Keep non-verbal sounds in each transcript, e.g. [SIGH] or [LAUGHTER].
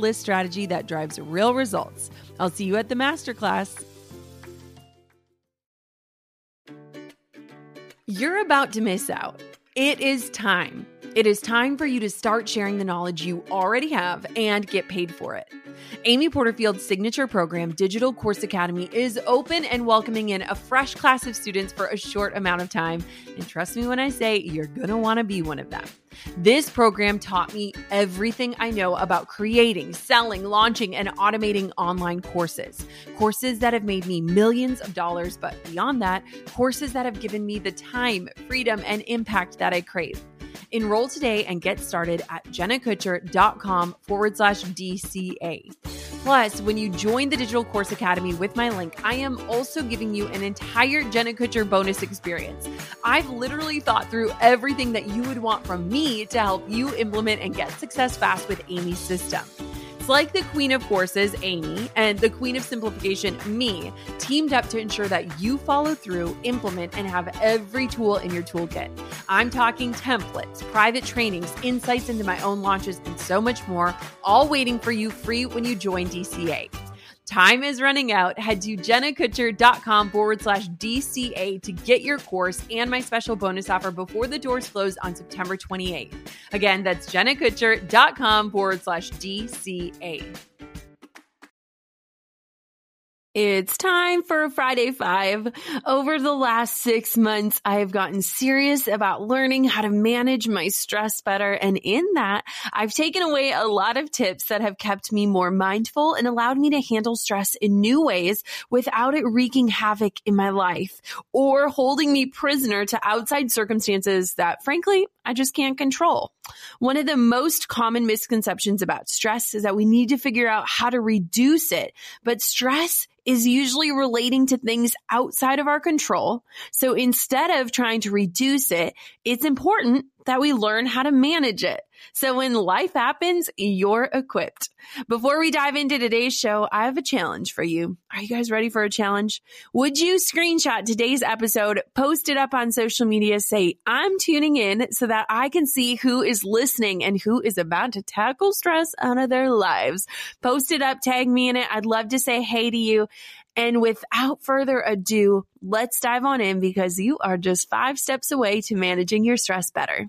list strategy that drives real results. I'll see you at the masterclass. You're about to miss out. It is time. It is time for you to start sharing the knowledge you already have and get paid for it. Amy Porterfield's signature program, Digital Course Academy, is open and welcoming in a fresh class of students for a short amount of time. And trust me when I say you're going to want to be one of them. This program taught me everything I know about creating, selling, launching, and automating online courses. Courses that have made me millions of dollars, but beyond that, courses that have given me the time, freedom, and impact that I crave. Enroll today and get started at jennakutcher.com forward slash DCA. Plus, when you join the Digital Course Academy with my link, I am also giving you an entire Jenna Kutcher bonus experience. I've literally thought through everything that you would want from me to help you implement and get success fast with Amy's system It's like the queen of courses, Amy, and the queen of simplification, me, teamed up to ensure that you follow through, implement, and have every tool in your toolkit. I'm talking templates, private trainings, insights into my own launches, and so much more, all waiting for you free when you join DCA. Time is running out. Head to jennakutcher.com forward slash DCA to get your course and my special bonus offer before the doors close on September 28th. Again, that's jennakutcher.com forward slash DCA. It's time for Friday Five. Over the last six months, I have gotten serious about learning how to manage my stress better. And in that, I've taken away a lot of tips that have kept me more mindful and allowed me to handle stress in new ways without it wreaking havoc in my life or holding me prisoner to outside circumstances that frankly, I just can't control. One of the most common misconceptions about stress is that we need to figure out how to reduce it, but stress is usually relating to things outside of our control. So instead of trying to reduce it, it's important that we learn how to manage it. So when life happens, you're equipped. Before we dive into today's show, I have a challenge for you. Are you guys ready for a challenge? Would you screenshot today's episode, post it up on social media, say, I'm tuning in so that I can see who is listening and who is about to tackle stress out of their lives. Post it up, tag me in it. I'd love to say hey to you. And without further ado, let's dive on in because you are just five steps away to managing your stress better.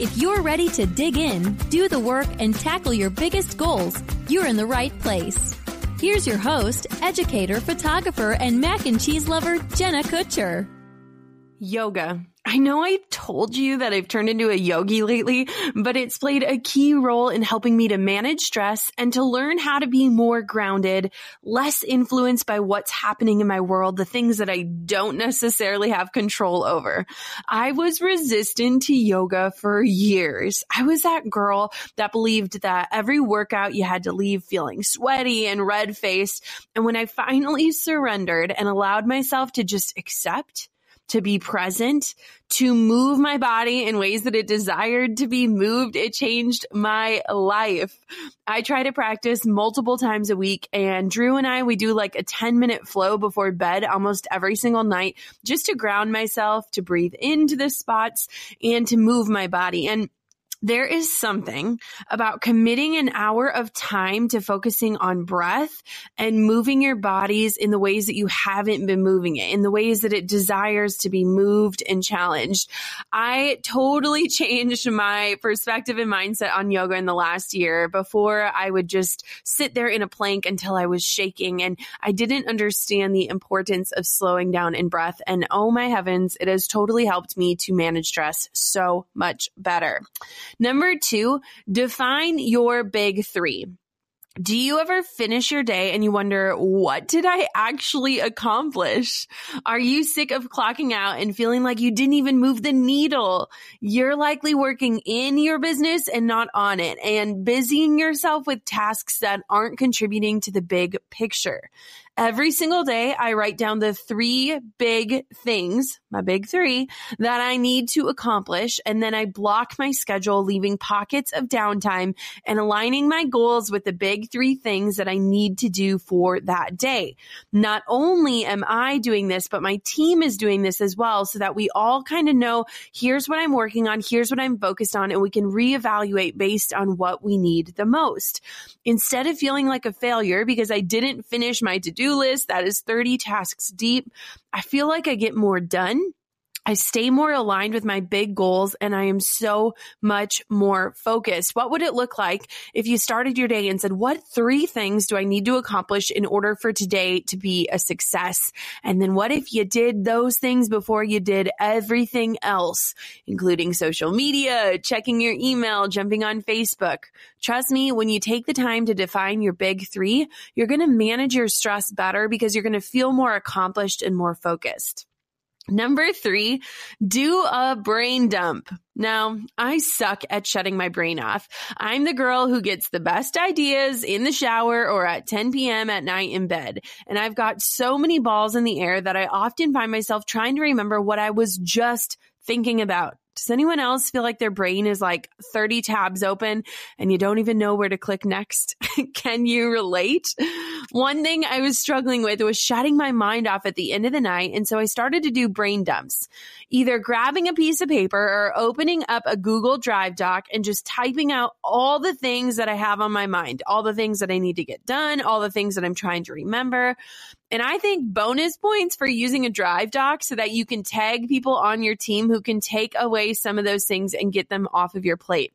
If you're ready to dig in, do the work, and tackle your biggest goals, you're in the right place. Here's your host, educator, photographer, and mac and cheese lover, Jenna Kutcher. Yoga. I know I've told you that I've turned into a yogi lately, but it's played a key role in helping me to manage stress and to learn how to be more grounded, less influenced by what's happening in my world, the things that I don't necessarily have control over. I was resistant to yoga for years. I was that girl that believed that every workout you had to leave feeling sweaty and red faced. And when I finally surrendered and allowed myself to just accept to be present, to move my body in ways that it desired to be moved. It changed my life. I try to practice multiple times a week and Drew and I, we do like a 10 minute flow before bed almost every single night just to ground myself, to breathe into the spots and to move my body. And there is something about committing an hour of time to focusing on breath and moving your bodies in the ways that you haven't been moving it, in the ways that it desires to be moved and challenged. I totally [LAUGHS] changed my perspective and mindset on yoga in the last year. Before I would just sit there in a plank until I was shaking and I didn't understand the importance of slowing down in breath. And oh my heavens, it has totally helped me to manage stress so much better. Number two, define your big three. Do you ever finish your day and you wonder, what did I actually accomplish? Are you sick of clocking out and feeling like you didn't even move the needle? You're likely working in your business and not on it and busying yourself with tasks that aren't contributing to the big picture. Every single day, I write down the three big things, my big three, that I need to accomplish. And then I block my schedule, leaving pockets of downtime and aligning my goals with the big three things that I need to do for that day. Not only am I doing this, but my team is doing this as well so that we all kind of know here's what I'm working on, here's what I'm focused on, and we can reevaluate based on what we need the most. Instead of feeling like a failure because I didn't finish my to list that is 30 tasks deep. I feel like I get more done I stay more aligned with my big goals and I am so much more focused. What would it look like if you started your day and said, what three things do I need to accomplish in order for today to be a success? And then what if you did those things before you did everything else, including social media, checking your email, jumping on Facebook? Trust me, when you take the time to define your big three, you're going to manage your stress better because you're going to feel more accomplished and more focused. Number three, do a brain dump. Now, I suck at shutting my brain off. I'm the girl who gets the best ideas in the shower or at 10 p.m. at night in bed. And I've got so many balls in the air that I often find myself trying to remember what I was just thinking about. Does anyone else feel like their brain is like 30 tabs open and you don't even know where to click next? [LAUGHS] Can you relate? One thing I was struggling with was shutting my mind off at the end of the night. And so I started to do brain dumps, either grabbing a piece of paper or opening up a Google Drive doc and just typing out all the things that I have on my mind, all the things that I need to get done, all the things that I'm trying to remember. And I think bonus points for using a drive doc so that you can tag people on your team who can take away some of those things and get them off of your plate.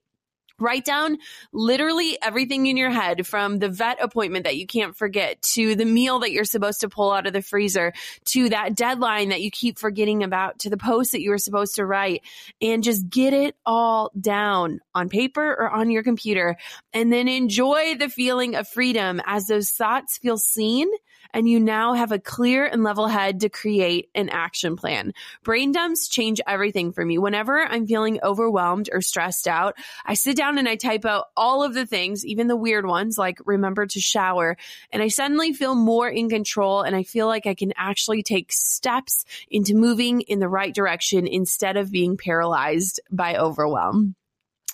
Write down literally everything in your head from the vet appointment that you can't forget to the meal that you're supposed to pull out of the freezer to that deadline that you keep forgetting about to the post that you were supposed to write and just get it all down on paper or on your computer and then enjoy the feeling of freedom as those thoughts feel seen and you now have a clear and level head to create an action plan. Brain dumps change everything for me. Whenever I'm feeling overwhelmed or stressed out, I sit down and I type out all of the things, even the weird ones like remember to shower, and I suddenly feel more in control and I feel like I can actually take steps into moving in the right direction instead of being paralyzed by overwhelm.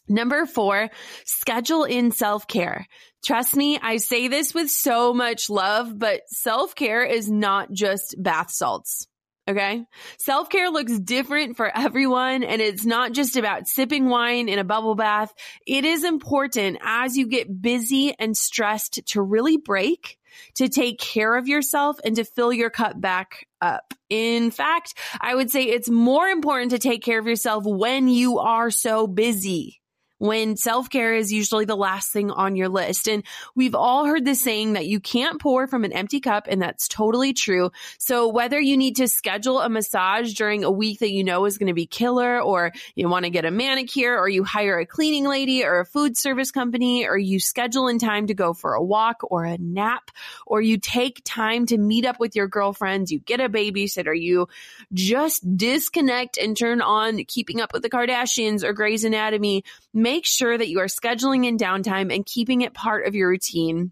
Number four, schedule in self care. Trust me, I say this with so much love, but self care is not just bath salts. Okay. Self care looks different for everyone and it's not just about sipping wine in a bubble bath. It is important as you get busy and stressed to really break, to take care of yourself and to fill your cup back up. In fact, I would say it's more important to take care of yourself when you are so busy when self care is usually the last thing on your list. And we've all heard the saying that you can't pour from an empty cup, and that's totally true. So whether you need to schedule a massage during a week that you know is going to be killer, or you want to get a manicure, or you hire a cleaning lady or a food service company, or you schedule in time to go for a walk or a nap, or you take time to meet up with your girlfriends, you get a babysitter, you just disconnect and turn on keeping up with the Kardashians or Grey's Anatomy make sure that you are scheduling in downtime and keeping it part of your routine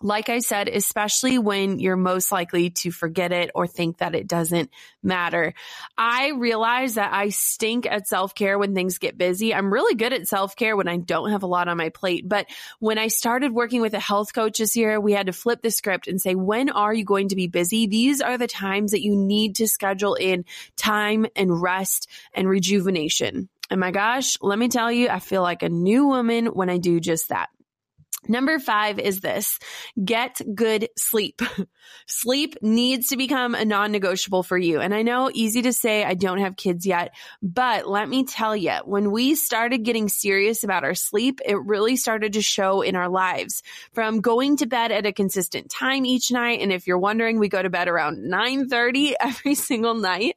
like I said, especially when you're most likely to forget it or think that it doesn't matter. I realize that I stink at self care when things get busy. I'm really good at self care when I don't have a lot on my plate. But when I started working with a health coach this year, we had to flip the script and say, when are you going to be busy? These are the times that you need to schedule in time and rest and rejuvenation. And my gosh, let me tell you, I feel like a new woman when I do just that. Number five is this get good sleep. [LAUGHS] sleep needs to become a non negotiable for you. And I know easy to say, I don't have kids yet, but let me tell you, when we started getting serious about our sleep, it really started to show in our lives from going to bed at a consistent time each night. And if you're wondering, we go to bed around 9 30 [LAUGHS] every single night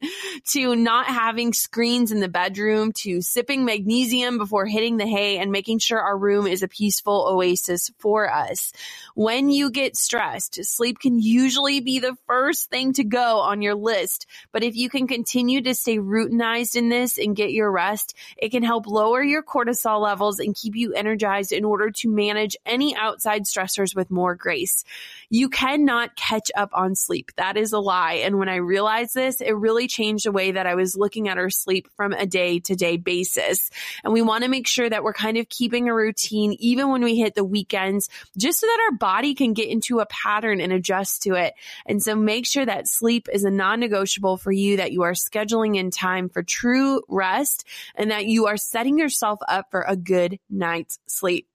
to not having screens in the bedroom to sipping magnesium before hitting the hay and making sure our room is a peaceful oasis for us. When you get stressed, sleep can usually be the first thing to go on your list. But if you can continue to stay routinized in this and get your rest, it can help lower your cortisol levels and keep you energized in order to manage any outside stressors with more grace. You cannot catch up on sleep. That is a lie. And when I realized this, it really changed the way that I was looking at our sleep from a day to day basis. And we want to make sure that we're kind of keeping a routine even when we hit the week weekends, just so that our body can get into a pattern and adjust to it. And so make sure that sleep is a non negotiable for you, that you are scheduling in time for true rest and that you are setting yourself up for a good night's sleep.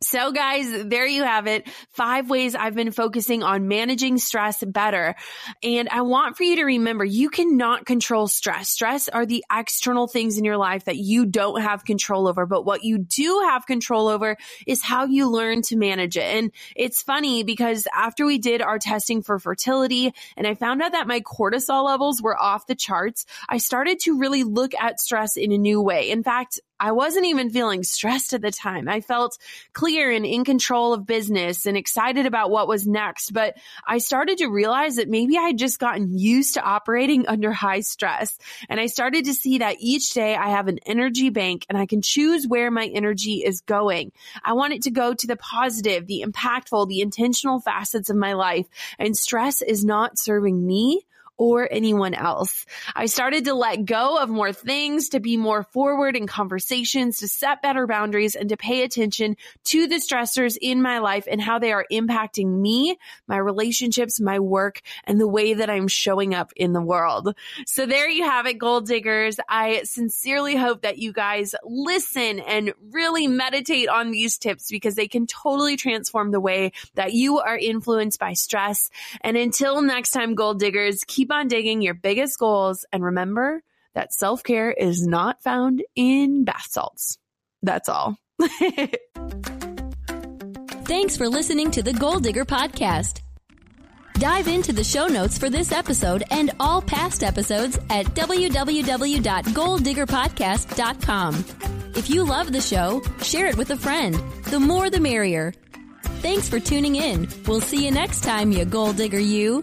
So guys, there you have it. Five ways I've been focusing on managing stress better. And I want for you to remember you cannot control stress. Stress are the external things in your life that you don't have control over. But what you do have control over is how you learn to manage it. And it's funny because after we did our testing for fertility and I found out that my cortisol levels were off the charts, I started to really look at stress in a new way. In fact, I wasn't even feeling stressed at the time. I felt clear and in control of business and excited about what was next. But I started to realize that maybe I had just gotten used to operating [LAUGHS] under high stress. And I started to see that each day I have an energy bank and I can choose where my energy is going. I want it to go to the positive, the impactful, the intentional facets of my life. And stress is not serving me or anyone else. I started to let go of more things, to be more forward in conversations, to set better boundaries, and to pay attention to the stressors in my life and how they are impacting me, my relationships, my work, and the way that I'm showing up in the world. So there you have it, goal diggers. I sincerely hope that you guys listen and really meditate on these tips because they can totally transform the way that you are influenced by stress. And until next time, goal diggers, keep keep on digging your biggest goals and remember that self care is not found in bath salts. That's all. [LAUGHS] Thanks for listening to the Goal Digger Podcast. Dive into the show notes for this episode and all past episodes at www.goaldiggerpodcast.com. If you love the show, share it with a friend. The more the merrier. Thanks for tuning in. We'll see you next time, you goal digger, you.